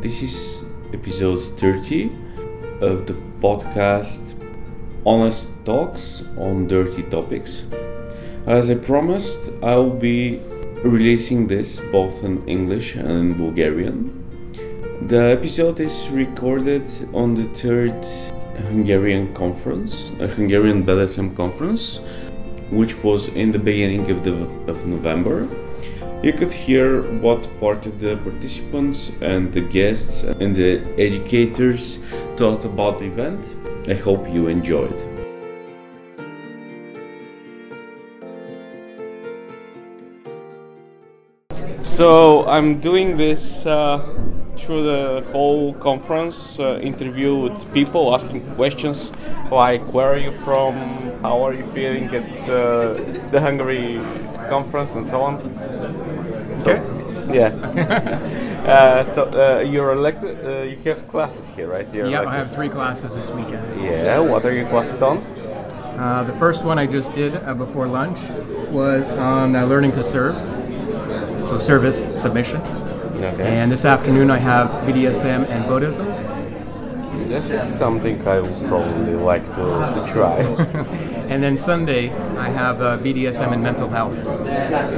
This is episode 30 of the podcast Honest Talks on Dirty Topics. As I promised, I'll be releasing this both in English and in Bulgarian. The episode is recorded on the third Hungarian conference, a Hungarian BDSM conference, which was in the beginning of, the, of November. You could hear what part of the participants and the guests and the educators thought about the event. I hope you enjoyed. So I'm doing this uh, through the whole conference, uh, interview with people, asking questions like where are you from, how are you feeling at uh, the Hungary conference, and so on. So, yeah. uh, so uh, you're elected. Uh, you have classes here, right? You're Yep, I have three classes this weekend. Yeah. What are your classes on? Uh, the first one I just did uh, before lunch was on uh, learning to serve, so service submission. Okay. And this afternoon I have BDSM and Buddhism. This is something I would probably like to, to try. And then Sunday I have uh, BDSM and mental health.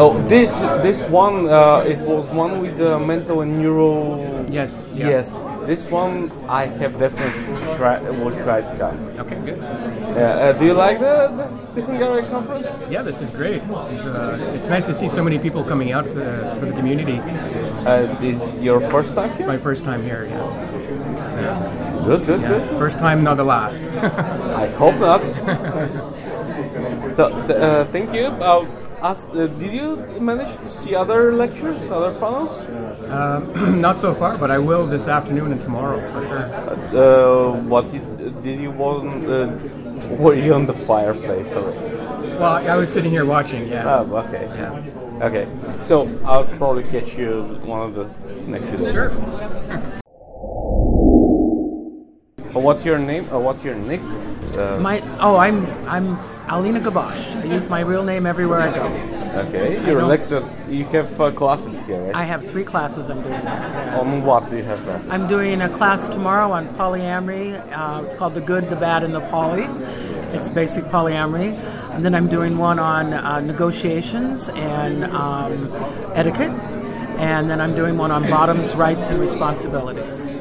oh, this this one. Uh, it was one with the mental and neuro. Yes. yeah. Yes. This one I have definitely try. Will try to come. Okay, good. Yeah. Uh, do you like the, the, the Hungarian conference? Yeah, this is great. It's, uh, it's nice to see so many people coming out for the, for the community. Uh, is it your first time here? My first time here. Yeah. Good. Good. yeah. Good. First time, not the last. I hope not. so, th- uh, thank you. Uh, as, uh, did you manage to see other lectures, other panels? not so far, but I will this afternoon and tomorrow for sure. Uh, what you, did you want? Uh, were you on the fireplace already? Well, I was sitting here watching. Yeah. Oh, okay. Yeah. Okay. So I'll probably catch you one of the next videos. Sure. Uh, what's your name? Uh, what's your nick? Uh, My oh, I'm I'm Alina Gabash. I use my real name everywhere I go. okay. You're elected. You have uh, classes here, right? I have three classes I'm doing. Now. on what do you have classes? I'm doing a class tomorrow on polyamory. Uh, it's called the Good, the Bad, and the Poly. It's basic polyamory, and then I'm doing one on uh, negotiations and um, etiquette, and then I'm doing one on bottoms, rights, and responsibilities.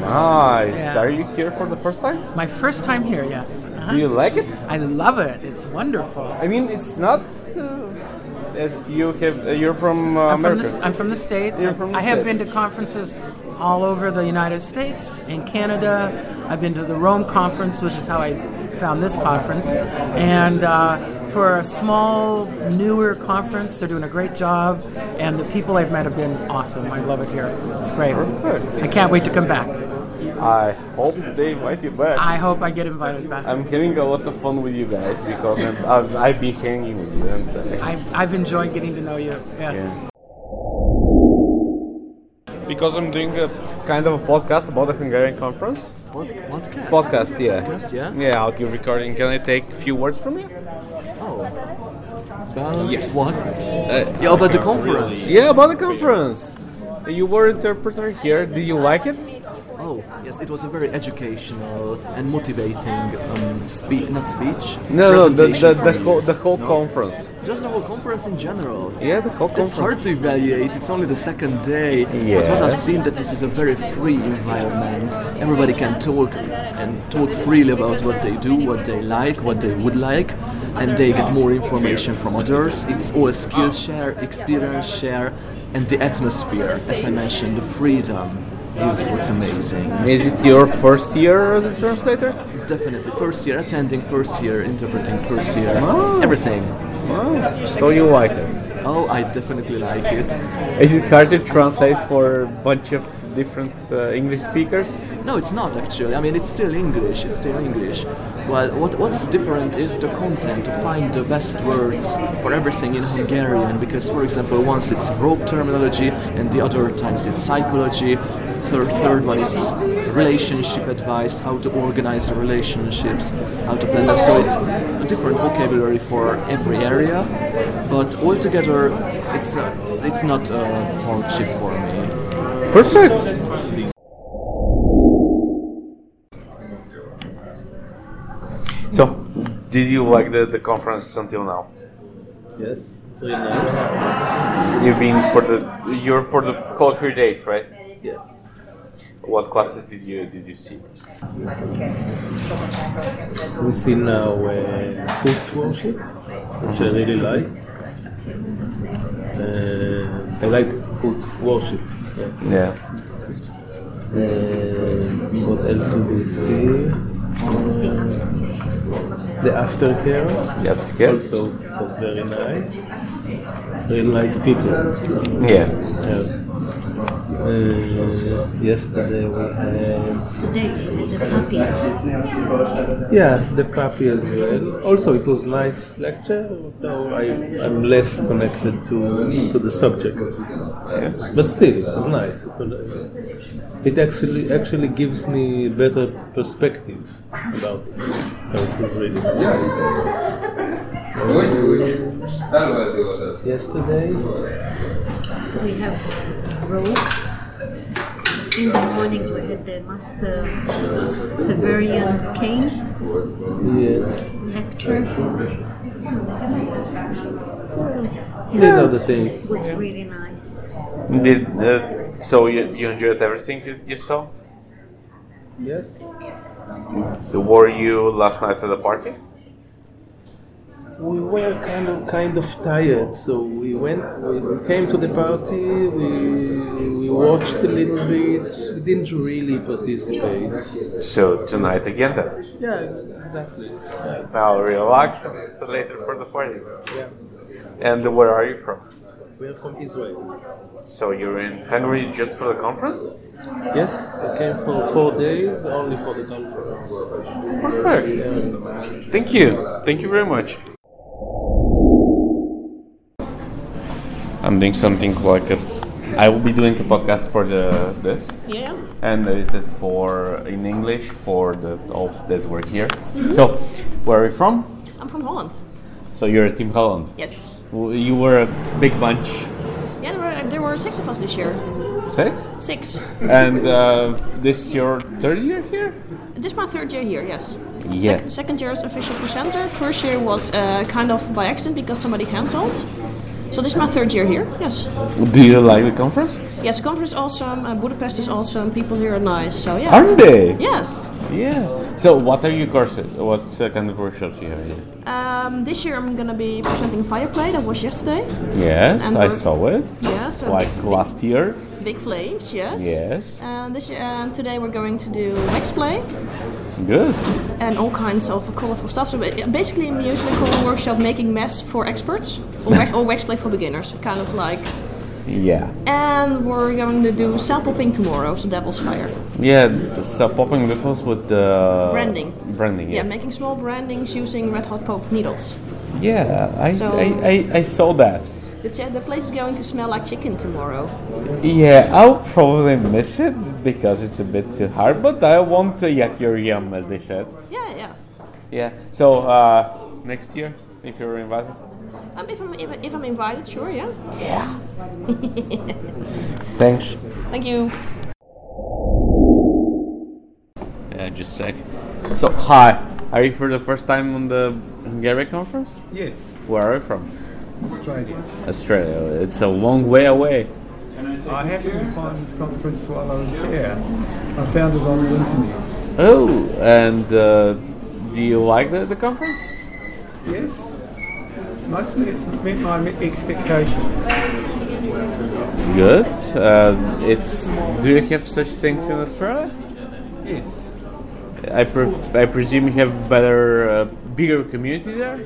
Nice. Yeah. Are you here for the first time? My first time here, yes. Uh-huh. Do you like it? I love it. It's wonderful. I mean, it's not uh, as you have. Uh, you're from uh, I'm from, the, I'm from the States. You're from the I have been to conferences all over the United States, and Canada. I've been to the Rome conference, which is how I found this conference. And uh, for a small, newer conference, they're doing a great job. And the people I've met have been awesome. I love it here. It's great. Perfect. I can't wait to come back. I hope they invite you back. I hope I get invited back. I'm having a lot of fun with you guys because I'm, I've, I've been hanging with you. And, uh, I've, I've enjoyed getting to know you. Yes. Yeah. Because I'm doing a kind of a podcast about the Hungarian conference. Pod- podcast? Podcast, yeah. Podcast, yeah? Yeah, I'll be recording. Can I take a few words from you? Oh. About Yes. what? yeah, about the conference. Yeah, about the conference. You were interpreter here. Did you like it? Yes, it was a very educational and motivating um, speech, not speech. No, no, the, the, the whole the whole No? conference. Just the whole conference in general. Yeah, the whole conference. It's hard to evaluate. It's only the second day. But what I've seen that this is a very free environment. Everybody can talk and talk freely about what they do, what they like, what they would like, and they get more information from others. It's all skill share, experience share, and the atmosphere. As I mentioned, the freedom is what's amazing. Is it your first year as a translator? Definitely, first year attending, first year interpreting, first year Nice. everything. Nice. So you like it? Oh, I definitely like it. Is it hard to translate for a bunch of different uh, English speakers? No, it's not actually. I mean, it's still English. It's still English. Well, what, what's different is the content to find the best words for everything in Hungarian. Because, for example, once it's rope terminology, and the other times it's psychology. Third, third one is relationship advice, how to organize relationships, how to plan them. So it's a different vocabulary for every area. But altogether, it's a, it's not a hardship for me. Perfect. So, did you like the, the conference until now? Yes, it's really nice. You've been for the you're for the whole three days, right? Yes. What classes did you did you see? We see now uh, food worship, which I really like. Uh, I like food worship. Yeah. Uh, what else did we see? The aftercare The aftercare? also was very nice. Very nice people. Yeah. Yeah. Uh, yesterday we had Today, the puppy. Yeah, the puppy as well. Also, it was nice lecture, though I, I'm less connected to to the subject. But still, it was nice. It, was, uh, it actually actually gives me better perspective about it. So it was really nice. Yesterday, We have road. In the morning, we had the Master Severian Kane yes, lecture. these are the things. It was really nice. Did uh, so you, you enjoyed everything you, you saw? Yes, Were you last night at the party? We were kind of kind of tired, so we went. We, came to the party. We we watched a little bit. We didn't really participate. So tonight again then. Yeah, exactly. Yeah. Now relax until later for the party. yeah. And where are you from? We are from Israel. So you're in Hungary just for the conference? Yes, we came for four days only for the conference. Perfect. Thank you. Thank you very much. I'm doing something like a. I will be doing a podcast for the this. Yeah. And it is for in English for the all that were here. So, where are you from? I'm from Holland. So you're a Team Holland. Yes. You were a big bunch. Yeah, there were, there were six of us this year. Six. Six. And uh, this is your third year here. This is my third year here, yes. Yeah. Sec- second year as official presenter. First year was uh, kind of by accident because somebody cancelled. So this is my third year here, yes. Do you like the conference? Yes, the conference is awesome, uh, Budapest is awesome, people here are nice, so yeah. Aren't they? Yes. Yeah. So what are your courses? What uh, kind of workshops you have here? Um, this year I'm gonna be presenting Fireplay, that was yesterday. Yes, And I saw it. Yeah, so Like last year. Big flames, yes. Yes. Uh, this year, and uh, today we're going to do Wax Play. Good. and all kinds of colorful stuff. So basically, usually call a workshop making mess for experts or, wax, or wax play for beginners, kind of like. Yeah. And we're going to do sample ping tomorrow, so Devil's Fire. Yeah. So popping nipples with the Branding. Branding. Yes. Yeah, making small brandings using red hot poke needles. Yeah. I, So- I, I, I saw that. The, ch- the place is going to smell like chicken tomorrow. Yeah, I'll probably miss it because it's a bit too hard, but I want to yak your yum, as they said. Yeah, yeah. Yeah. So uh, next year, if you're invited. Um, if I'm if, if I'm invited, sure, yeah. yeah. Thanks. Thank you. Yeah, just a sec. So hi, are you for the first time on the Hungary conference? Yes, Where are you from? Australia. Australia. It's a long way away. I happened to find this conference while I was here. I found it on the internet. Oh, and uh, do you like the, the conference? Yes, mostly it's met my expectations. Good. Uh, it's. Do you have such things in Australia? Yes, I, pre- I presume you have better, uh, bigger community there.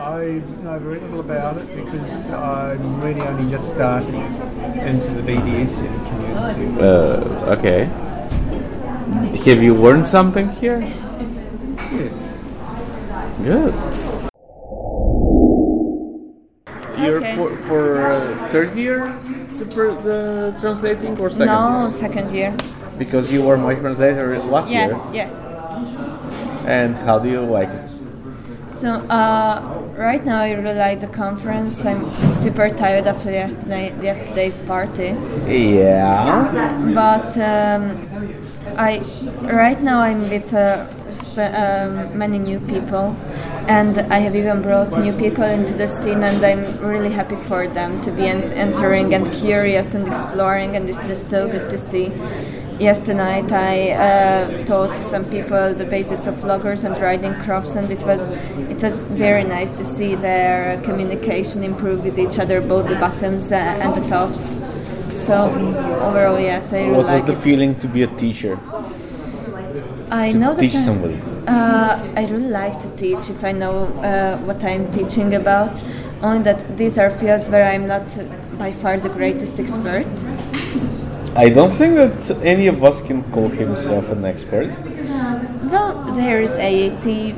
I know very little about it because I'm really only just starting into the BDSM community. Uh, okay. Have you learned something here? Yes, Good. You're for, for uh, third year the, the translating or second No, year? second year. Because you were my translator last Yes, year. Yes, yes. And how do you like it? So, uh, right now I really like the conference. I'm super tired after yesterday yesterday's party. Yeah. But um, I right now I'm with uh, sp- um, many new people, and I have even brought new people into the scene, and I'm really happy for them to be en- entering and curious and exploring, and it's just so good to see. Yesterday night I uh, taught some people the basics of floggers and riding crops, and it was it was very nice to see their communication improve with each other, both the bottoms uh, and the tops. So overall, yes, I really What like was the it. feeling to be a teacher? I to know that teach I- somebody? Uh, I really like to teach if I know uh, what I'm teaching about. Only that these are fields where I'm not by far the greatest expert. I don't think that any of us can call himself an expert. Well, there is AAT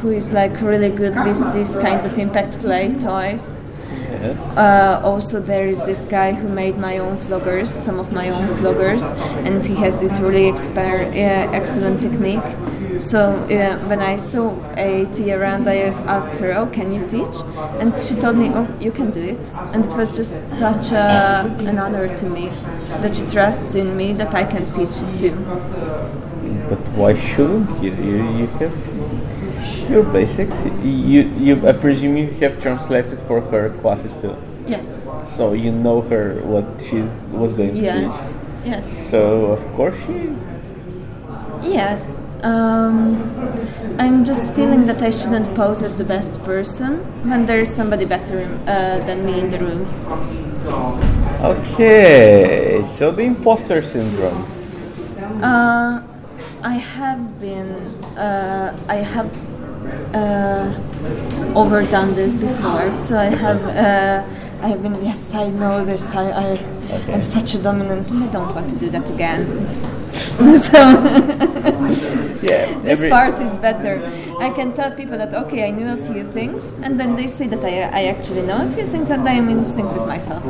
who is like really good with these kinds of impact play toys. Yes. Uh, also, there is this guy who made my own floggers, some of my own floggers, and he has this really exper- uh, excellent technique. So uh, when I saw AAT around, I asked her, "Oh, can you teach?" And she told me, "Oh, you can do it." And it was just such a, an honor to me that she trusts in me that I can teach it too. But why shouldn't you? You, you have your basics. You, you, I presume you have translated for her classes too. Yes. So you know her what she's was going to Yes. teach. Yes. So of course she. Yes. Um, I'm just feeling that I shouldn't pose as the best person when there is somebody better uh, than me in the room. Okay, so the imposter syndrome. Uh, I have been, uh, I have uh, overdone this before, so I have, uh, I have been. Yes, I know this. I, I am such a dominant. I don't want to do that again. so Yeah, this part is better. I can tell people that okay, I knew a few things, and then they say that I, I actually know a few things, and I am in sync with myself.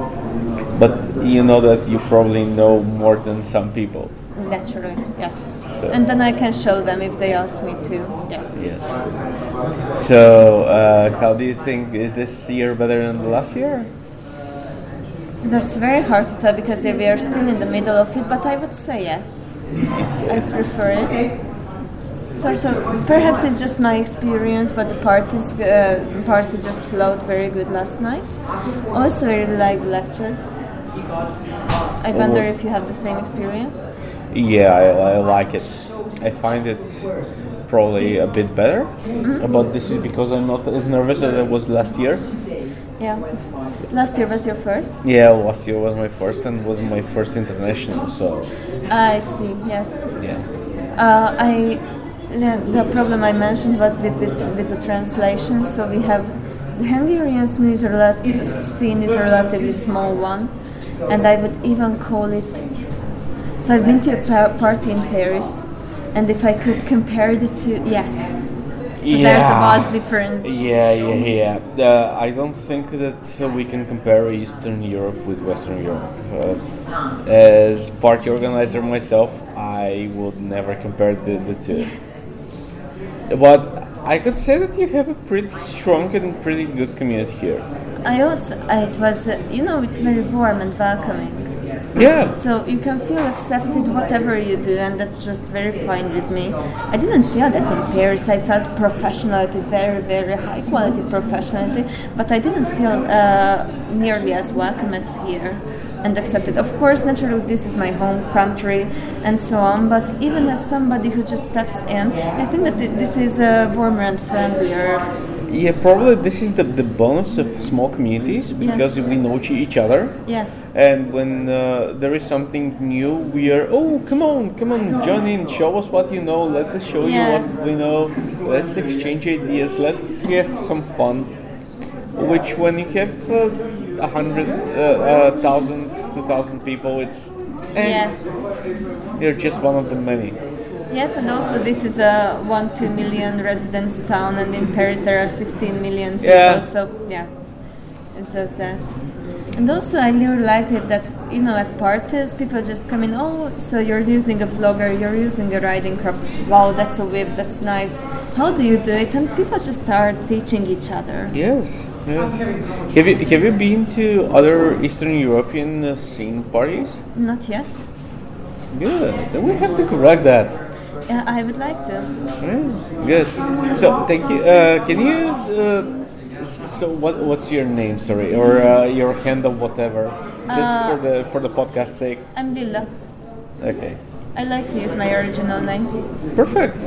But you know that you probably know more than some people. Naturally, yes. So- And then I can show them if they ask me to. Yes. Yes. So, uh, how do you think is this year better than the last year? That's very hard to tell because we are still in the middle of it, but I would say yes. I prefer it. Sort of, perhaps it's just my experience, but the parties, uh, party just flowed very good last night. Also, I really like the lectures. I wonder if you have the same experience. yeah, I, I like it. I find it probably a bit better, but this is because I'm not as nervous as I was last year. Yeah. Last year was your first? Yeah, last year was my first and was my first international, so I see, yes. yeah. Uh, I the, the problem I mentioned was with this with the translation. So we have the Hungarian scene is relative, scene is a relatively small one, and I would even call it. So I've been to a party in Paris, and if I could compare the two, yes. So there's a vast difference. Yeah, yeah, yeah. Uh, I don't think that uh, we can compare Eastern Europe with Western Europe. Uh, as party organizer myself, I would never compare the, the two. But I could say that you have a pretty strong and pretty good community here. I also, it was, uh, you know, it's very warm and welcoming. Yeah. So you can feel accepted whatever you do, and that's just very fine with me. I didn't feel that in Paris. I felt professionality, very, very high quality professionality, but I didn't feel uh, nearly as welcome as here and accepted. Of course, naturally, this is my home country and so on, but even as somebody who just steps in, I think that this is a warmer and friendlier. Yeah, probably this is the, the bonus of small communities because Yes. we know each- other. Yes. And when uh, there is something new, we are, oh, come on, come on, join in, show us what you know, let us show Yes. you what we know, let's exchange ideas, let's have some fun. Which, when you have uh, a hundred, uh, uh, thousand, two thousand people, it's, eh, Yes. you're just one of the many. Yes, and also this is a one two million residents town, and in Paris there are sixteen million people. Yeah. So yeah, it's just that. And also, I really like it that you know at parties people just come in. Oh, so you're using a flogger, you're using a riding crop. Wow, that's a whip. That's nice. how do you do it? And people just start teaching each other. Yes. yes. Have you have you been to other Eastern European uh, scene parties? Not yet. Good. Then we have to correct that. Yeah, I would like to. Yeah, good. So thank you. Uh, can you? Uh, so what what's your name? Sorry, or uh, your handle, whatever. Just Uh, for the for the podcast sake. I'm Lilla. Okay. I like to use my original name. Perfect.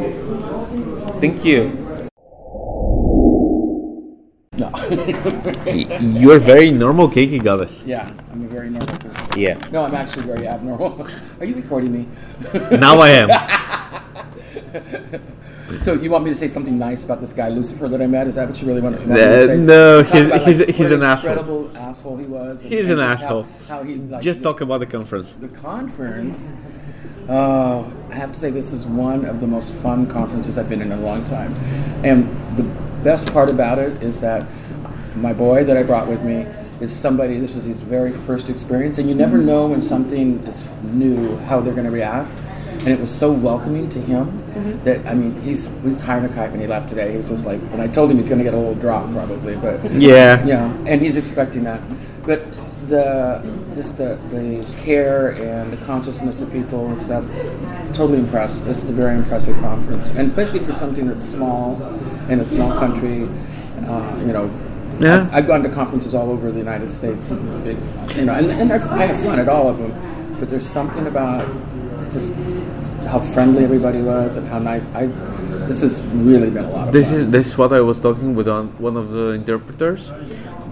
Thank you. No. You're very normal, cakey goddess. yeah, I'm a very normal thing. Yeah. No, I'm actually very abnormal. Are you recording me? Now I am. So you want me to say something nice about this guy Lucifer that I met? Is that what you really want, want Uh, to say? no, he's- about, he's- like, he's an. Incredible asshole he was. and- He's and an asshole. How, how he like Just talk about the conference. the conference. Uh, I have to say this is one of the most fun conferences I've been in in a long time, and the best part about it is that my boy that I brought with me is somebody. This was his very first experience, and you never know when something is new how they're going to react. And it was so welcoming to him that I mean, he's he's hiring a kite when he left today. He was just like, and I told him he's going to get a little drop probably, but Yeah. yeah, and he's expecting that. But the just the, the care and the consciousness of people and stuff, totally impressed. This is a very impressive conference, and especially for something that's small in a small country. Uh, you know, Yeah. I, I've gone to conferences all over the United States, and big, you know, and, and I have fun at all of them. But there's something about just how friendly everybody was and how nice. I this has really been a lot of This fun. is this is what I was talking with on, one of the interpreters.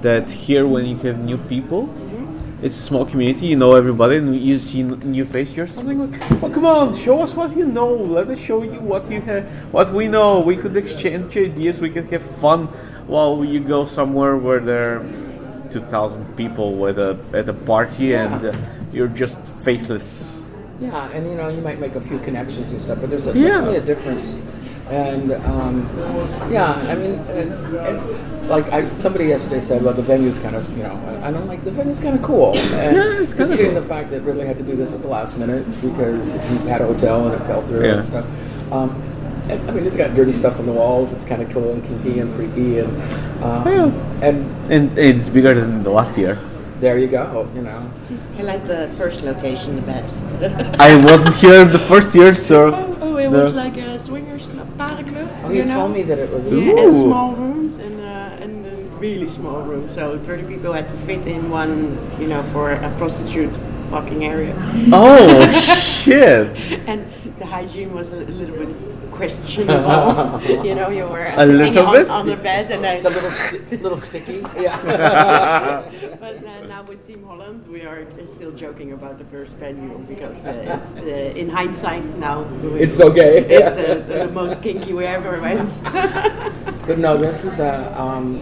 That here, when you have new people, it's a small community. You know everybody, and you see new face. You're something like, "Oh, come on, show us what you know. Let us show you what you have, what we know. We could exchange ideas. We can have fun while you go somewhere where there are two thousand people with a at a party, and uh, you're just faceless. Yeah, and you know, you might make a few connections and stuff, but there's a, Yeah. definitely a difference. And um, yeah, I mean, and, and like I, somebody yesterday said, well, the venue's kind of, you know, and I'm like, the venue's kind of cool. And Yeah, it's kinda considering cool. the fact that Ridley had to do this at the last minute because he had a hotel and it fell through Yeah. and stuff. Um, I mean, it's got dirty stuff on the walls. It's kind of cool and kinky and freaky, and um, and And it's bigger than the last year. There you go. You know, I like the first location the best. I wasn't here the first year, so. Oh, it no. was like a swingers club, party club. oh, you know? told me that it was. Yeah, and small rooms and uh, and uh, really small rooms. So 30 people had to fit in one, you know, for a prostitute fucking area. Oh shit! And the hygiene was a little bit questionable. you know, you were A sitting little on, bit? on the bed and It's a little, sti- little sticky. Yeah. But uh, now with Team Holland, we are still joking about the first venue because uh, it's, uh, in hindsight now. we- It's okay. It's uh, the most kinky we ever went. But no, this is a um,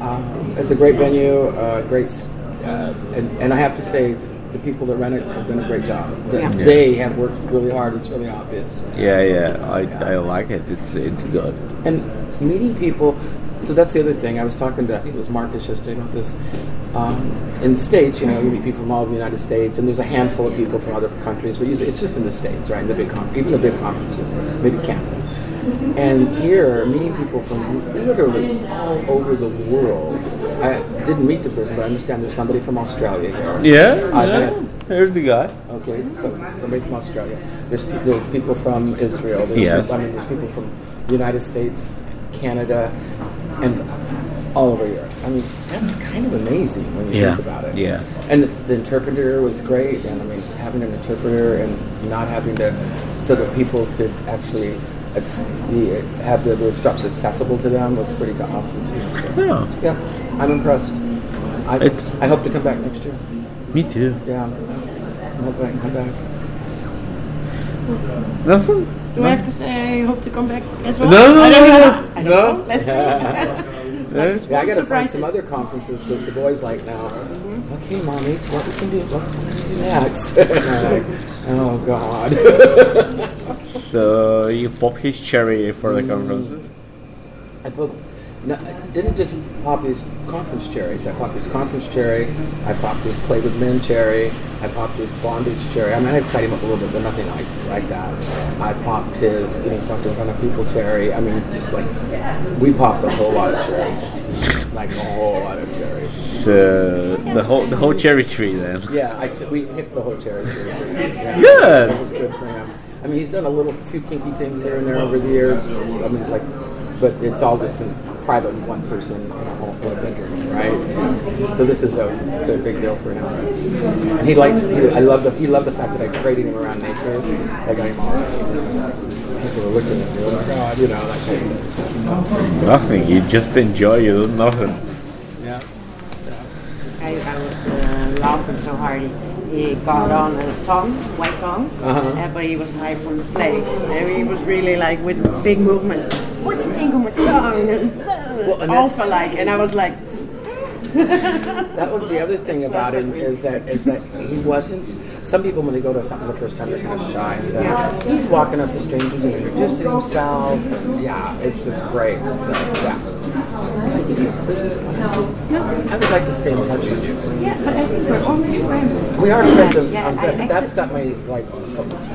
um, it's a great venue, uh, great, s- uh, and, and I have to say, the people that run it have done a great job. That Yeah. They have worked really hard. It's really obvious. Yeah, yeah, I, I like it. It's it's good. And meeting people. So that's the other thing. I was talking to I think it was Marcus yesterday about this. Um, in the states, you know, you meet people from all of the United States, and there's a handful of people from other countries, but usually it's just in the states, right? In the big conf- even the big conferences, maybe Canada. And here, meeting people from literally all over the world. I didn't meet the person, but I understand there's somebody from Australia here. Yeah, I yeah. met Here's the guy. Okay, so somebody from Australia. There's pe- there's people from Israel. There's Yes. people, I mean, there's people from the United States, Canada, and all over Europe. I mean, that's kind of amazing when you Yeah, think about it. yeah. And the, the interpreter was great, and I mean, having an interpreter and not having to, so that people could actually ex- have the workshops accessible to them was pretty awesome too. So, Yeah. yeah, I'm impressed. I, It's- I hope to come back next year. Me too. Yeah, I'm hoping I can come back. Nothing. Do I have to say I hope to come back as well? No, no, I don't no, know. no. I don't No. know. Let's see. There's- Yeah, I gotta find some other conferences that the boys like now. Mm-hmm. Okay, mommy, what we can do? What can we do next? and I'm like, oh god. So you pop his cherry for the conferences. Mm. I put No, I didn't just pop his conference cherries. I popped his conference cherry. I popped his play with men cherry. I popped his bondage cherry. I mean, I tied him up a little bit, but nothing like like that. I popped his getting fucked in front of people cherry. I mean, just like we popped a whole lot of cherries, like a whole lot of cherries. So the whole the whole cherry tree then. Yeah, I t- we hit the whole cherry tree. Yeah, Good. It was good for him. I mean, he's done a little few kinky things here and there over the years. I mean, like, but it's all just been private, one person in a whole in a bedroom, right? So this is a, a big deal for him. And he likes. He, I love the. He loved the fact that I paraded him around nature. I got him all. People are looking at me. Oh god, you know, like. That's pretty cool. Nothing. You just enjoy. You do nothing. Yeah. I, I was uh, laughing so hard. He got on a tongue, white tongue, Uh-huh. uh, but he was high from the play. And he was really like with big movements. What do you think of my tongue? And, and all for like, and I was like, That was the other thing about him is that is that he wasn't. Some people when they go to something the first time they're kind of shy So. He's walking up to strangers and introducing himself. And yeah, it's just great. So, yeah. Can I give you a business card? I would like to stay in touch with you. yeah, but I think we're already friends. We are friends of. Yeah, on Fe- I that's got my like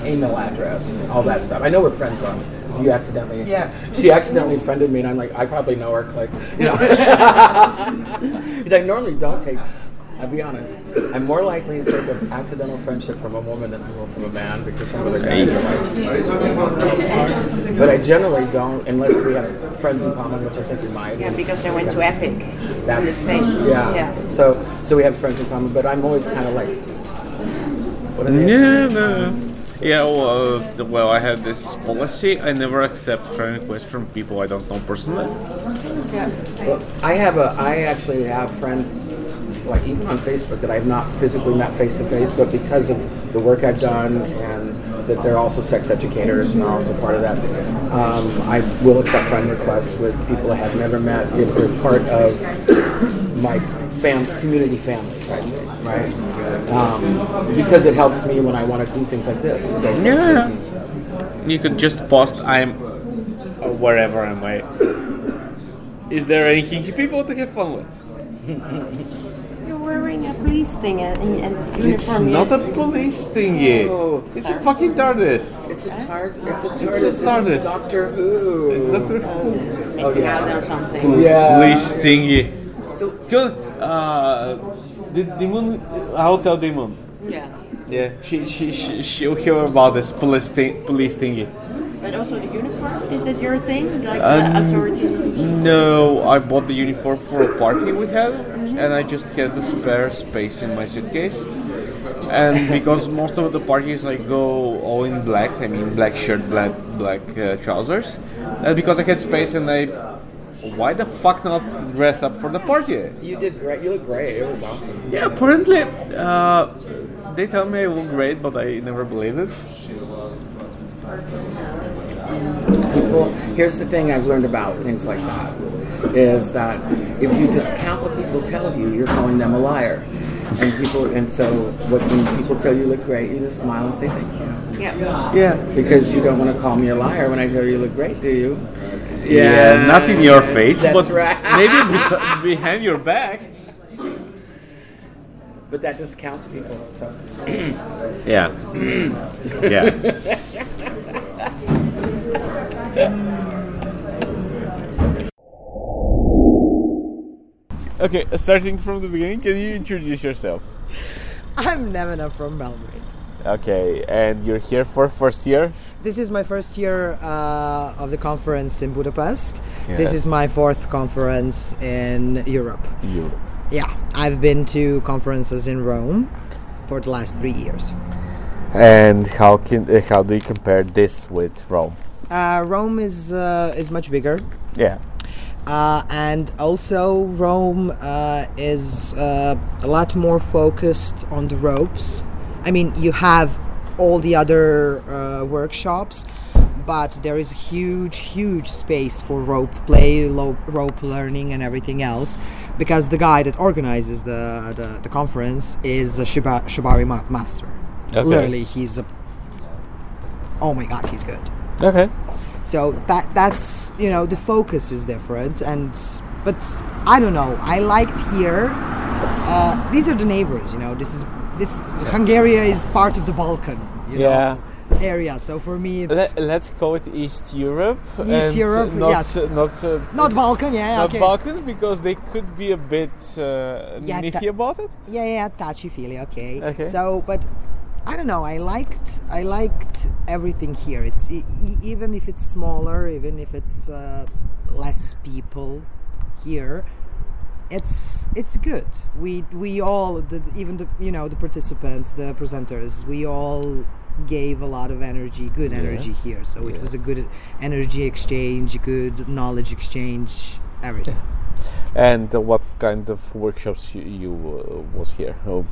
email address and all that stuff. I know we're friends on. Because you accidentally. Yeah. She accidentally friended me, and I'm like, I probably know her. Like, you know. Because I normally don't take. I'll be honest. I'm more likely to take an accidental friendship from a woman than I will from a man because some other guys are like. But I generally don't unless we have friends in common, which I think we might. Yeah, because I went to Epic in the That's yeah. yeah. So so we have friends in common, but I'm always kind of like. What are they? Yeah, no. Yeah, well, uh, well, I have this policy. I never accept friend requests from people I don't know personally. Well, I have a. I actually have friends, like even on Facebook, that I've not physically met face to face, but because of the work I've done and that they're also sex educators and are also part of that, um, I will accept friend requests with people I have never met if they're part of my fam community family type thing, right? Um, because it helps me when I want to do things like this. go Yeah. and. You could just post I'm uh, wherever am I. Is there any kinky people to have fun with? You're wearing a police thing and, and It's not a police thingy. Oh. It's a fucking TARDIS. It's a tart. It's a It's a TARDIS. TARDIS. It's Doctor Who. It's Doctor Who. missing yeah. out on something. Yeah. Police thingy. So Good. Uh, the demon. I'll tell demon. Yeah. Yeah, she she she she'll hear about this police thing, police thingy. But also the uniform, is that your thing? Like Um, the authority? No, I bought the uniform for a party we had, and I just had the spare space in my suitcase. And because most of the parties I go all in black, I mean black shirt, black black uh, trousers, and because I had space and I, why the fuck not dress up for the party? you did great. You look great. It was awesome. Yeah, apparently, uh, they tell me I look great, but I never believed it. People. Here's the thing I've learned about things like that is that if you discount what people tell you, you're calling them a liar. And people, and so what, when people tell you you look great, you just smile and say thank you. Yeah. Yeah. Because you don't want to call me a liar when I tell you you look great, do you? Yeah, not in your face, That's but right. maybe bes- behind your back. But that discounts people. So. Yeah. yeah. Okay, starting from the beginning, can you introduce yourself? I'm Nevena from Belgrade. Okay, and you're here for first year? This is my first year uh, of the conference in Budapest. This is my fourth conference in Europe. Europe. Yeah, I've been to conferences in Rome for the last three years. And how can uh, how do you compare this with Rome? Uh, Rome is uh, is much bigger. Yeah. Uh, and also, Rome uh, is uh, a lot more focused on the ropes. I mean, you have all the other uh, workshops, but there is huge, huge space for rope play, lo- rope learning, and everything else. Because the guy that organizes the, the, the conference is a Shiba, Shibari ma- master. Okay. Literally, he's a. Oh my god, he's good. Okay. So that that's you know the focus is different, and but I don't know. I liked here. Uh, these are the neighbors, you know. This is this Hungary is part of the Balkan. You know, Yeah. area. So for me, it's Let, let's call it East Europe. East and Europe, Not, yes. uh, not, uh, Not Balkan, yeah, Not okay. Balkans because they could be a bit uh, Yeah, about it. yeah, yeah, touchy feely. Okay. Okay. So, but I don't know. I liked I liked everything here. It's e- even if it's smaller, even if it's uh, less people here. It's it's good. We we all the, even the you know the participants, the presenters, we all gave a lot of energy, good energy Yes, here. So it was a good energy exchange, good knowledge exchange, everything. And uh, what kind of workshops you, you uh, was here? Who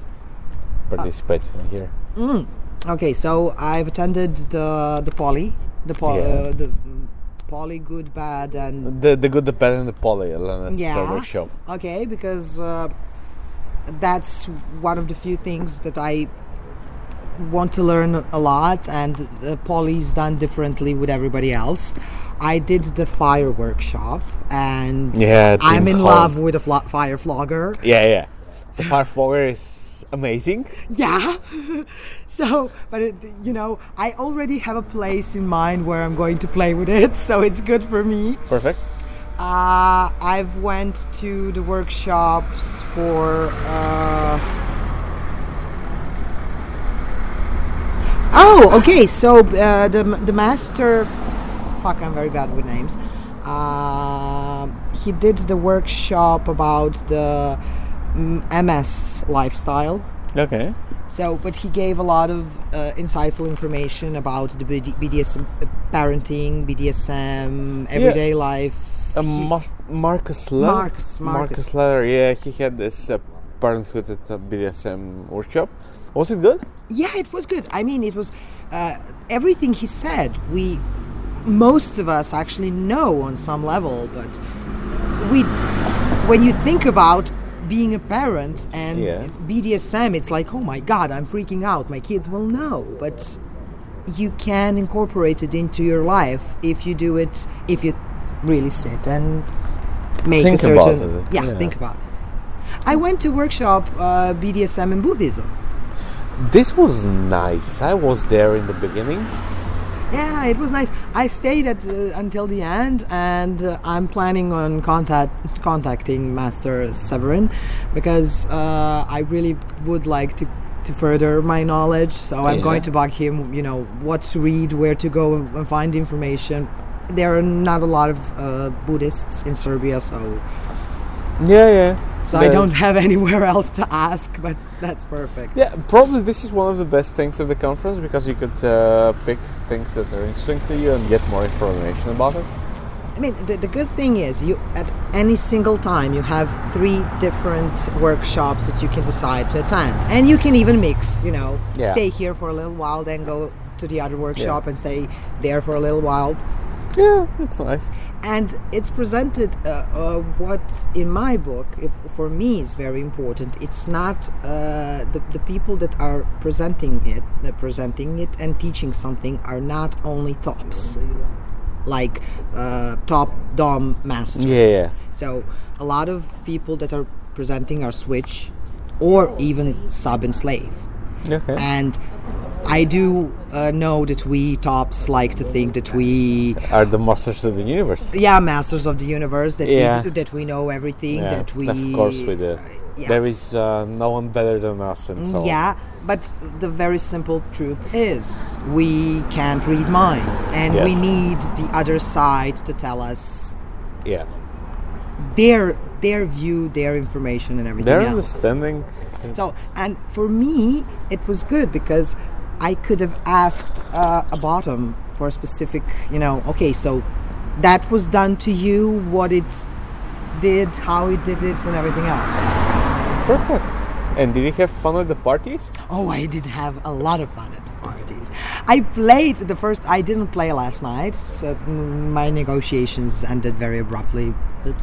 participated in here? Mm. Okay, so I've attended the the poly, the poly, Yeah. uh, the poly, good, bad, and The the good, the bad, and the poly Elena's uh, yeah. workshop. Okay, because uh, that's one of the few things that I want to learn a lot, and uh, poly's done differently with everybody else. I did the fire workshop, and Yeah, I'm in love with a fla- fire flogger. Yeah, yeah. So far, Flogger is amazing. Yeah. so, but it, you know, I already have a place in mind where I'm going to play with it, so it's good for me. Perfect. Uh, I've went to the workshops for. Uh... Oh, okay. So uh, the the master. Fuck, I'm very bad with names. Uh, he did the workshop about the MS lifestyle. Okay. So, but he gave a lot of uh, insightful information about the BD- BDSM uh, parenting, BDSM, everyday life. Uh, Mas- Marcus Leather. Marcus, Marcus. Leather. Yeah, he had this uh, parenthood at a BDSM workshop. Was it good? Yeah, it was good. I mean, it was uh, everything he said. We, most of us actually know on some level, but we, when you think about being a parent and Yeah. BDSM, it's like, oh my god, I'm freaking out. My kids will know, but you can incorporate it into your life if you do it. If you really sit and make Think a about certain it, yeah, yeah. think about it. I went to workshop uh, BDSM and Buddhism. This was nice. I was there in the beginning. Yeah, it was nice. I stayed at uh, until the end, and uh, I'm planning on contact contacting Master Severin because uh, I really would like to to further my knowledge. So I'm Yeah. going to bug him. You know what to read, where to go and and find information. There are not a lot of uh, Buddhists in Serbia, so Yeah, yeah. So I don't have anywhere else to ask. But that's perfect. Yeah, probably this is one of the best things of the conference because you could uh, pick things that are interesting to you and get more information about it. I mean, the, the good thing is you at any single time you have three different workshops that you can decide to attend, and you can even mix. You know, Yeah. stay here for a little while, then go to the other workshop and stay there for a little while. Yeah, it's nice. And it's presented uh, uh, what, in my book, if, for me is very important. It's not uh, the, the people that are presenting it, presenting it and teaching something are not only tops, like uh, top dom master. Yeah, yeah. So a lot of people that are presenting are switch, or even sub and slave. Okay. And I do uh, know that we tops like to think that we Are the masters of the universe. yeah masters of the universe that Yeah. we that we know everything Yeah, that we of course we do. yeah. There is uh, no one better than us, and so yeah but the very simple truth is we can't read minds and we need the other side to tell us Yes. their their view their information and everything Their else. understanding. So, and for me, it was good because I could have asked uh, a bottom for a specific, you know, okay, so that was done to you, what it did, how it did it, and everything else. Perfect. And did you have fun at the parties? Oh, I did have a lot of fun at the parties. I played the first, I didn't play last night, so my negotiations ended very abruptly. But,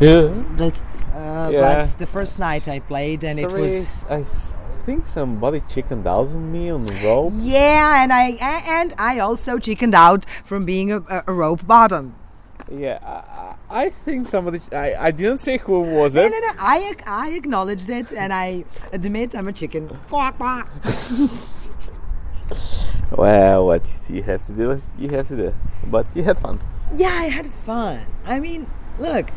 Yeah. but, uh, Yeah. but the first night I played, and it was. I think somebody chickened out on me on the rope. Yeah, and I and I also chickened out from being a, a, rope bottom. Yeah, I, I think somebody. I, I didn't say who was No, it. no, no. I ac- I acknowledged it, and I admit I'm a chicken. Well, what you have to do, you have to do. But you had fun. Yeah, I had fun. I mean, look,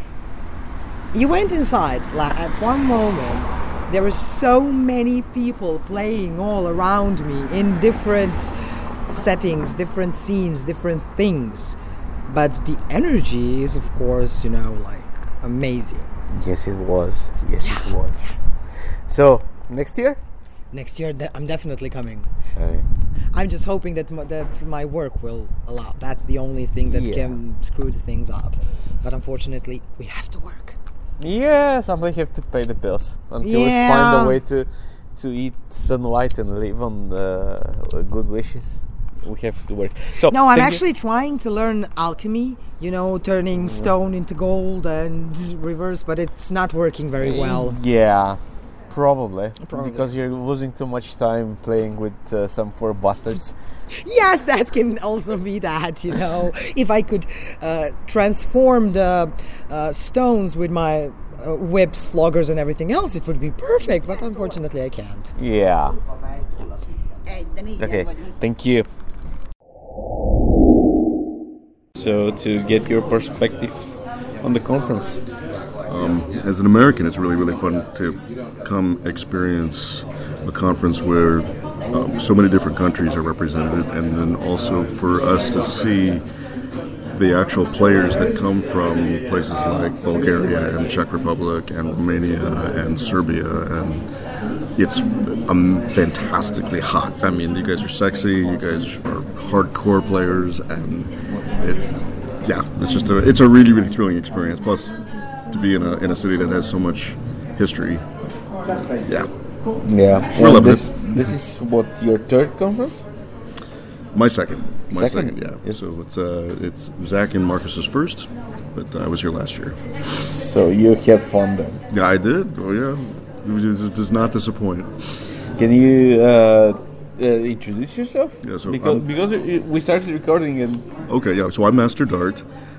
you went inside. Like at one moment, there were so many people playing all around me in different settings, different scenes, different things. But the energy is, of course, you know, like amazing. Yes, it was. Yes, it was. So next year. Next year, de- I'm definitely coming. Okay. I'm just hoping that m- that my work will allow. That's the only thing that Yeah. can screw the things up. But unfortunately, we have to work. Yeah, somebody have to pay the bills until we find a way to to eat sunlight and live on uh, good wishes. We have to work. So no, I'm thank you. actually trying to learn alchemy. You know, turning stone into gold and reverse, but it's not working very well. Yeah, probably, Probably. because you're losing too much time playing with uh, some poor bastards. Yes, that can also be that. You know, if I could uh, transform the uh, stones with my uh, whips, floggers, and everything else, it would be perfect. But unfortunately, I can't. Yeah. Okay. Thank you. So to get your perspective on the conference. Um, as an American, it's really, really fun to come experience a conference where um, so many different countries are represented, and then also for us to see the actual players that come from places like Bulgaria and the Czech Republic and Romania and Serbia, and it's um, fantastically hot. I mean, you guys are sexy, you guys are hardcore players, and it, yeah, it's just a, it's a really, really thrilling experience. Plus, to be in a in a city that has so much history, yeah, Yeah. we're And loving this it. this is what your third conference? My second, my Second? second, yeah. So it's uh, it's Zach and Marcus's first, but I was here last year. So you had fun then? Yeah, I did. Oh yeah, this does not disappoint. Can you uh, uh, introduce yourself? Yeah, so because I'm- because it- we started recording and Okay, yeah. So I'm Master Dart,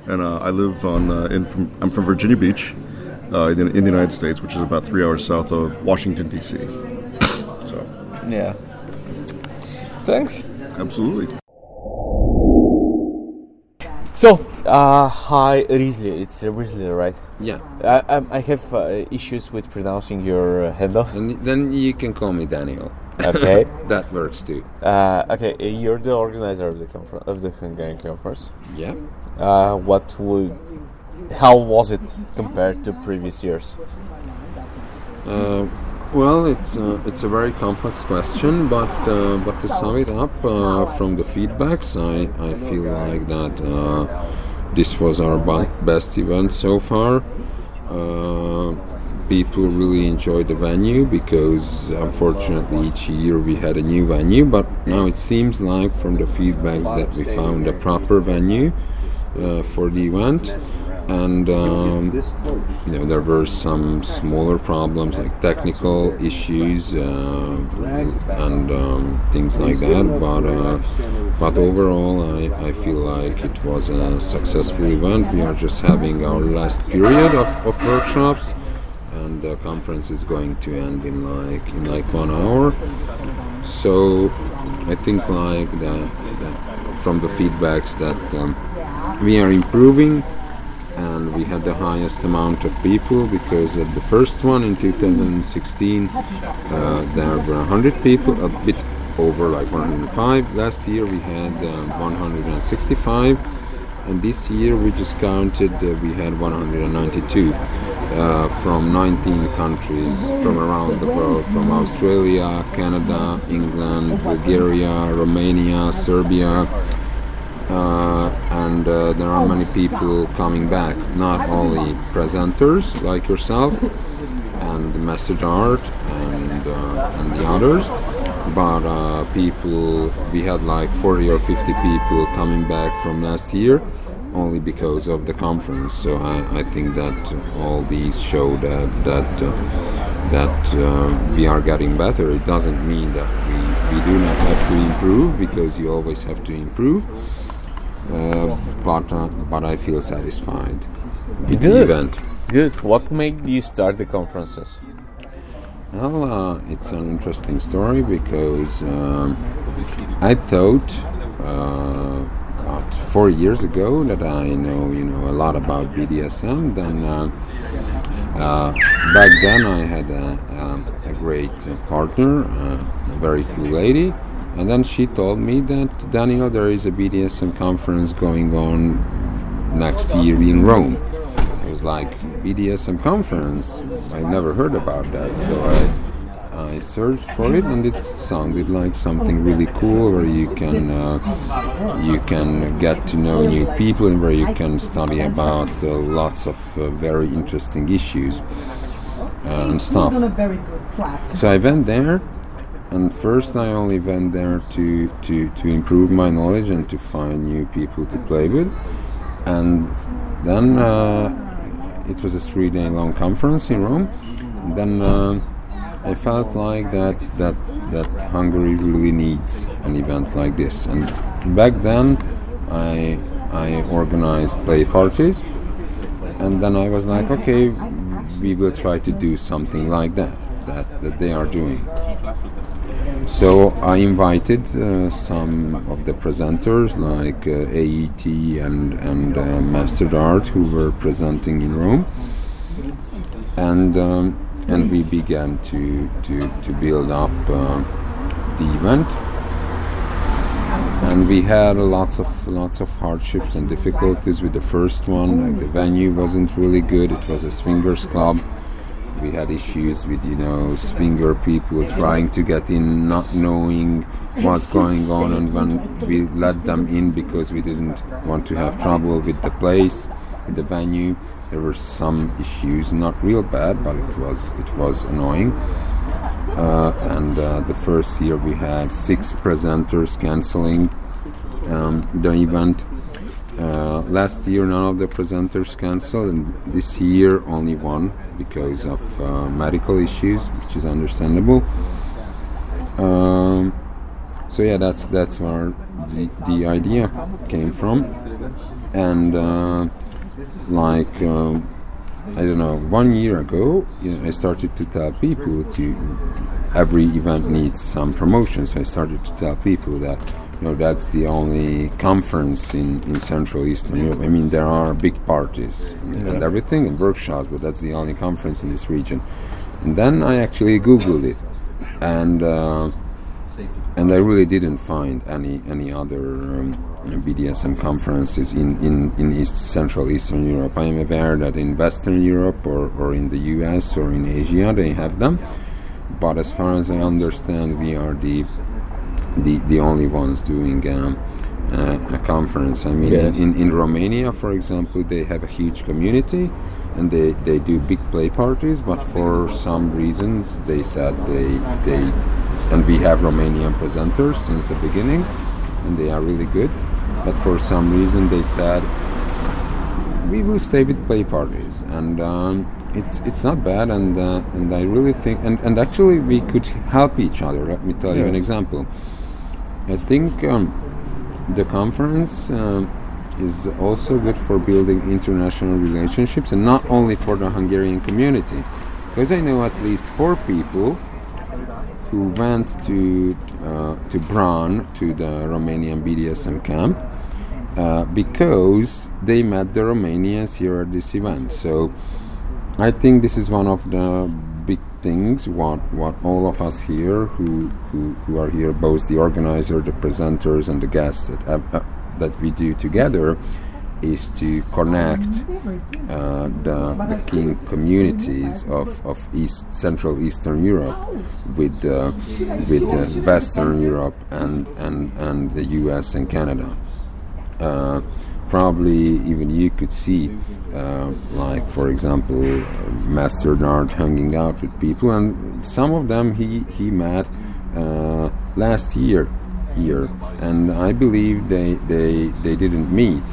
and uh, I live on uh, in from I'm from Virginia Beach, uh, in, in the United States, which is about three hours south of Washington D.C. So yeah. Thanks. absolutely. So, uh, hi Risley, it's uh, Risley, right? Yeah. I, I, I have uh, issues with pronouncing your uh, handle. And then you can call me Daniel. Okay. that works too. Uh, okay, uh, you're the organizer of the conference of the Hungarian conference. Yeah. Uh, what would, how was it compared to previous years? Uh, well, it's uh, it's a very complex question, but uh, but to sum it up uh, from the feedbacks, I, I feel like that uh, this was our best event so far. People really enjoyed the venue because unfortunately each year we had a new venue, but now it seems like from the feedbacks that we found a proper venue uh, for the event. And um, you know there were some smaller problems like technical issues uh, and um, things like that but uh, but overall I, I feel like it was a successful event. We are just having our last period of, of workshops and the conference is going to end in like in like one hour. So I think like from the feedbacks that um, we are improving and we had the highest amount of people because at the first one in 2016 uh, there were 100 people a bit over like 105 last year we had uh, 165 and this year we just counted uh, we had 192 uh, from 19 countries from around the world from australia canada england bulgaria romania serbia uh, and uh, there are many people coming back, not only presenters like yourself and the Master Dart and, uh, and the others, but uh, people, we had like 40 or 50 people coming back from last year only because of the conference. So I, I think that all these show that, that uh, that uh, we are getting better. It doesn't mean that we, we do not have to improve because you always have to improve. Uh, but uh, but I feel satisfied with the Good. event. Good. What made you start the conferences? Well, uh, it's an interesting story because um, I thought uh, about four years ago that I know you know a lot about BDSM. Then uh, uh, back then I had a, a, a great uh, partner, uh, a very cool lady, and then she told me that Daniel, there is a BDSM conference going on next year in Rome. It was like BDSM conference. I never heard about that, so I I searched for it, and it sounded like something really cool, where you can uh, you can get to know new people, and where you can study about uh, lots of uh, very interesting issues uh, and stuff. So I went there, and first I only went there to, to, to improve my knowledge and to find new people to play with. And then uh, it was a three day long conference in Rome. And then uh, I felt like that, that, that Hungary really needs an event like this. And back then I, I organized play parties. And then I was like, okay, we will try to do something like that, that, that they are doing. So I invited uh, some of the presenters like uh, AET and, and uh, Master Art who were presenting in Rome. And, um, and we began to, to, to build up uh, the event. And we had lots of lots of hardships and difficulties with the first one. Like the venue wasn't really good. It was a swingers club. We had issues with you know swinger people trying to get in, not knowing what's going on, and when we let them in because we didn't want to have trouble with the place, with the venue, there were some issues. Not real bad, but it was it was annoying. Uh, and uh, the first year we had six presenters canceling um, the event. Uh, last year, none of the presenters canceled, and this year only one because of uh, medical issues, which is understandable. Um, so yeah, that's that's where the, the idea came from, and uh, like. Um, I don't know, one year ago, you know, I started to tell people to every event needs some promotion. So I started to tell people that you know that's the only conference in, in Central Eastern Europe. I mean, there are big parties and, and everything and workshops, but that's the only conference in this region. And then I actually Googled it, and uh, and I really didn't find any any other um, BDSM conferences in, in, in East Central Eastern Europe. I am aware that in Western Europe or, or in the US or in Asia they have them, but as far as I understand, we are the the, the only ones doing um, uh, a conference. I mean, Yes. in, in Romania, for example, they have a huge community and they, they do big play parties, but for some reasons they said they, they and we have Romanian presenters since the beginning and they are really good, but for some reason they said we will stay with play parties. And um, it's it's not bad and uh, and I really think and, and actually we could help each other. Let me tell you an example. I think um, the conference um, is also good for building international relationships and not only for the Hungarian community. Because I know at least four people who went to uh, to Bran to the Romanian BDSM camp uh, because they met the Romanians here at this event. So I think this is one of the big things what what all of us here who who, who are here, both the organizer, the presenters, and the guests that have, uh, that we do together. Is to connect uh, the, the kink communities of, of East Central Eastern Europe with uh, with uh, Western Europe and, and, and the U.S. and Canada uh, probably even you could see, uh, like for example, uh, Master Dart hanging out with people, and some of them he he met uh, last year here, and I believe they they they didn't meet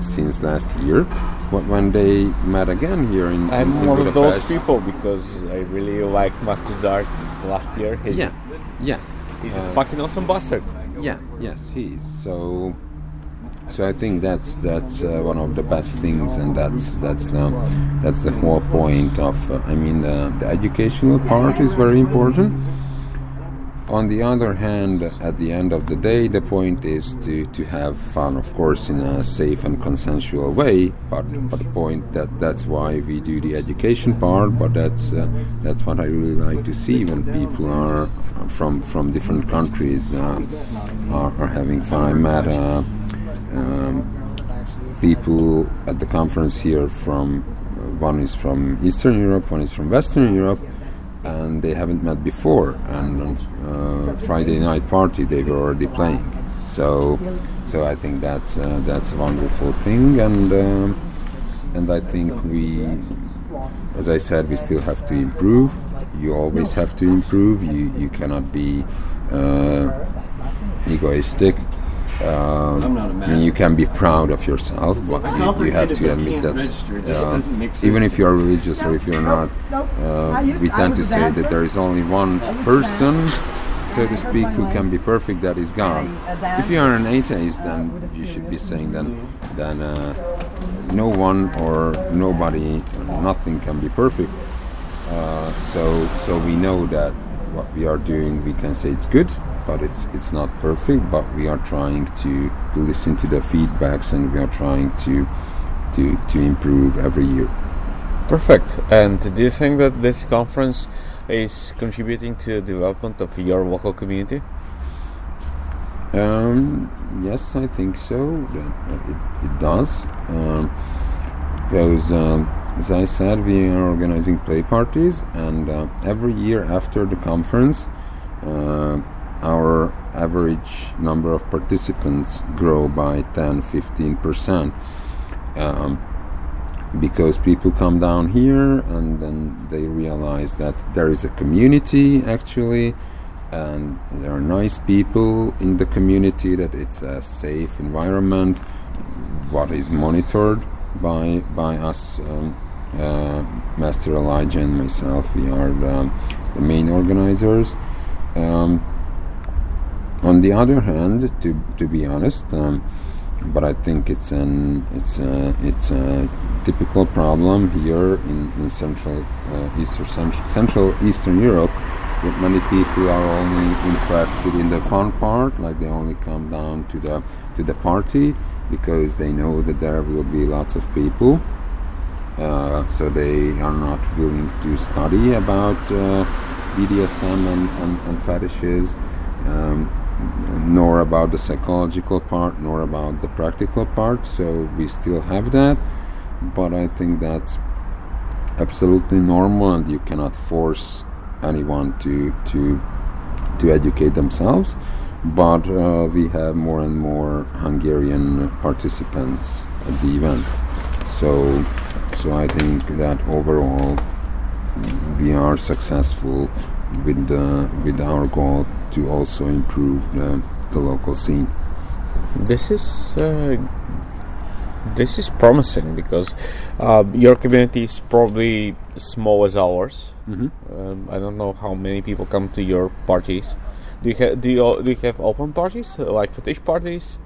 since last year, But when they met again here in, I'm in, in one of those people because I really like Master Dart last year. He's, Yeah, yeah. He's Uh, a fucking awesome bastard. Yeah, yes, he is. So, so I think that's that's uh, one of the best things, and that's that's the that's the whole point of. Uh, I mean, the, the educational part is very important. On the other hand, at the end of the day, the point is to, to have fun, of course, in a safe and consensual way. But, but the point that that's why we do the education part. But that's uh, that's what I really like to see when people are from from different countries uh, are, are having fun. I met uh, um, people at the conference here from one is from Eastern Europe, one is from Western Europe and they haven't met before. And on uh, Friday night party, they were already playing. So, so I think that's uh, that's a wonderful thing, and um, and I think we, as I said, we still have to improve. You always have to improve. You you cannot be uh, egoistic. Uh, I mean, you can be proud of yourself, but you, you have to admit that uh, even if you are religious or if you're not, uh, we tend to say that there is only one person, so to speak, who can be perfect. That is God. If you are an atheist, then you should be saying then then uh, no one or nobody, or nothing can be perfect. Uh, so so we know that what we are doing, we can say it's good, but it's it's not perfect. But we are trying to, to listen to the feedbacks, and we are trying to to to improve every year. Perfect. And do you think that this conference is contributing to the development of your local community? Um, yes, I think so. It, it does. Um, because, um, as I said, we are organizing play parties, and uh, every year after the conference, uh, our average number of participants grow by 10 15%. Um, because people come down here and then they realize that there is a community actually and there are nice people in the community that it's a safe environment what is monitored by by us um, uh, master elijah and myself we are the, the main organizers um, on the other hand to, to be honest um, but I think it's an it's a it's a typical problem here in, in central uh, eastern central, eastern Europe that many people are only interested in the fun part like they only come down to the to the party because they know that there will be lots of people. Uh, so they are not willing to study about uh, BDSM and, and, and fetishes. Um, nor about the psychological part, nor about the practical part. So we still have that, but I think that's absolutely normal, and you cannot force anyone to to to educate themselves. But uh, we have more and more Hungarian participants at the event, so so I think that overall we are successful with uh, with our goal to also improve the, the local scene. This is uh, this is promising because uh, your community is probably small as ours. Mhm. Um, I don't know how many people come to your parties. Do you have do you, do you have open parties like fetish parties?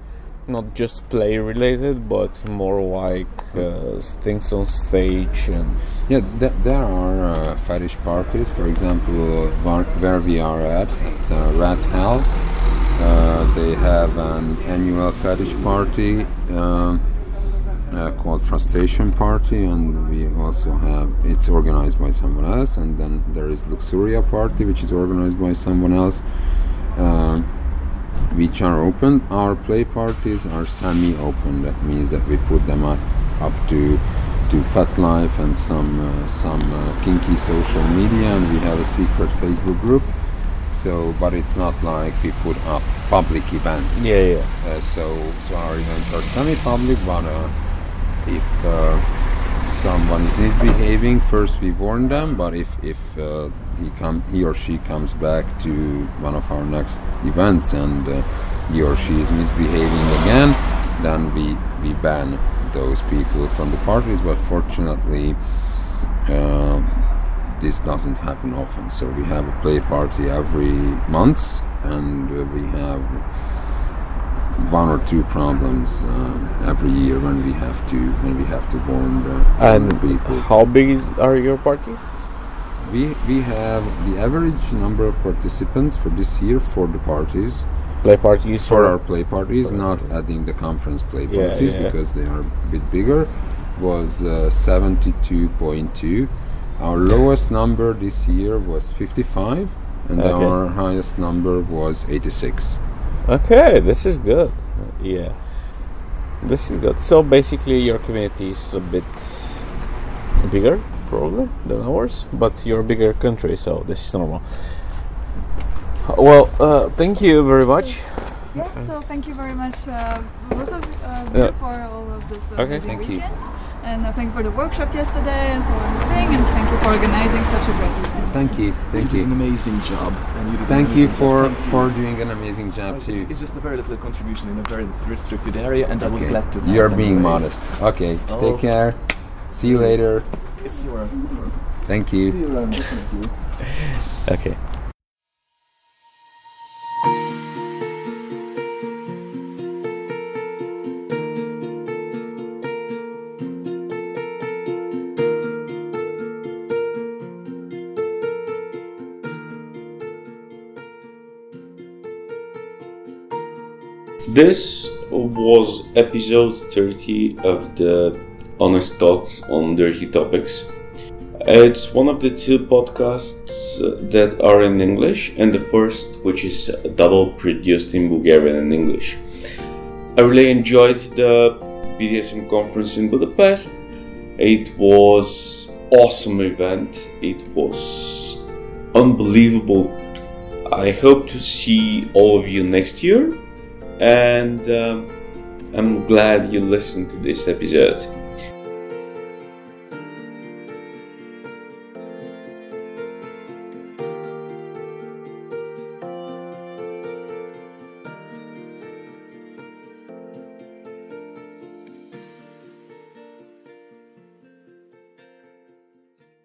Not just play related, but more like uh, things on stage and Yeah, th- there are uh, fetish parties. For example, where, we are at, at uh, Rat Hell, uh, they have an annual fetish party uh, uh, called Frustration Party, and we also have it's organized by someone else. And then there is Luxuria Party, which is organized by someone else. Um, which are open. Our play parties are semi-open. That means that we put them up, up to to FetLife and some uh, some uh, kinky social media, and we have a secret Facebook group. So, but it's not like we put up public events. Yeah, yeah. Uh, so, so our events are semi-public, but uh, if uh, someone is misbehaving, first we warn them. But if if uh, he come he or she comes back to one of our next events and uh, he or she is misbehaving again, then we we ban those people from the parties, but fortunately, uh, this doesn't happen often. So we have a play party every month, and uh, we have one or two problems uh, every year when we have to when we have to warn the, And the people. how big is are your party? We we have the average number of participants for this year for the parties. Play parties for for- our play parties, not adding the conference play Yeah, parties yeah. because they are a bit bigger. Was uh, seventy-two point two. Our lowest number this year was fifty-five, and Okay. our highest number was eighty-six. Okay, this is good. Yeah, this is good. So basically, your community is a bit bigger, probably than ours, but you're a bigger country, so this is normal. Well, uh, thank you very much. Yeah, so thank you very much, uh, both of uh, Yeah. for all of this uh, Okay, busy thank you. weekend. And uh, thank you for the workshop yesterday and for everything, and thank you for organizing such a great event. Thank you. Thank you. Did an amazing job. And you did an Thank you amazing for job. Thank for you. doing an amazing job It's- too. It's just a very little contribution in a very restricted area, and I was glad to. You're being modest. Okay, Oh. take care. See you later. It's your. Thank you. See you around, definitely. Okay. This was episode 30 of the Honest Talks on Dirty Topics. It's one of the two podcasts that are in English, and the first, which is double produced in Bulgarian and English. I really enjoyed the BDSM conference in Budapest. It was awesome event. It was unbelievable. I hope to see all of you next year and um, I'm glad you listened to this episode.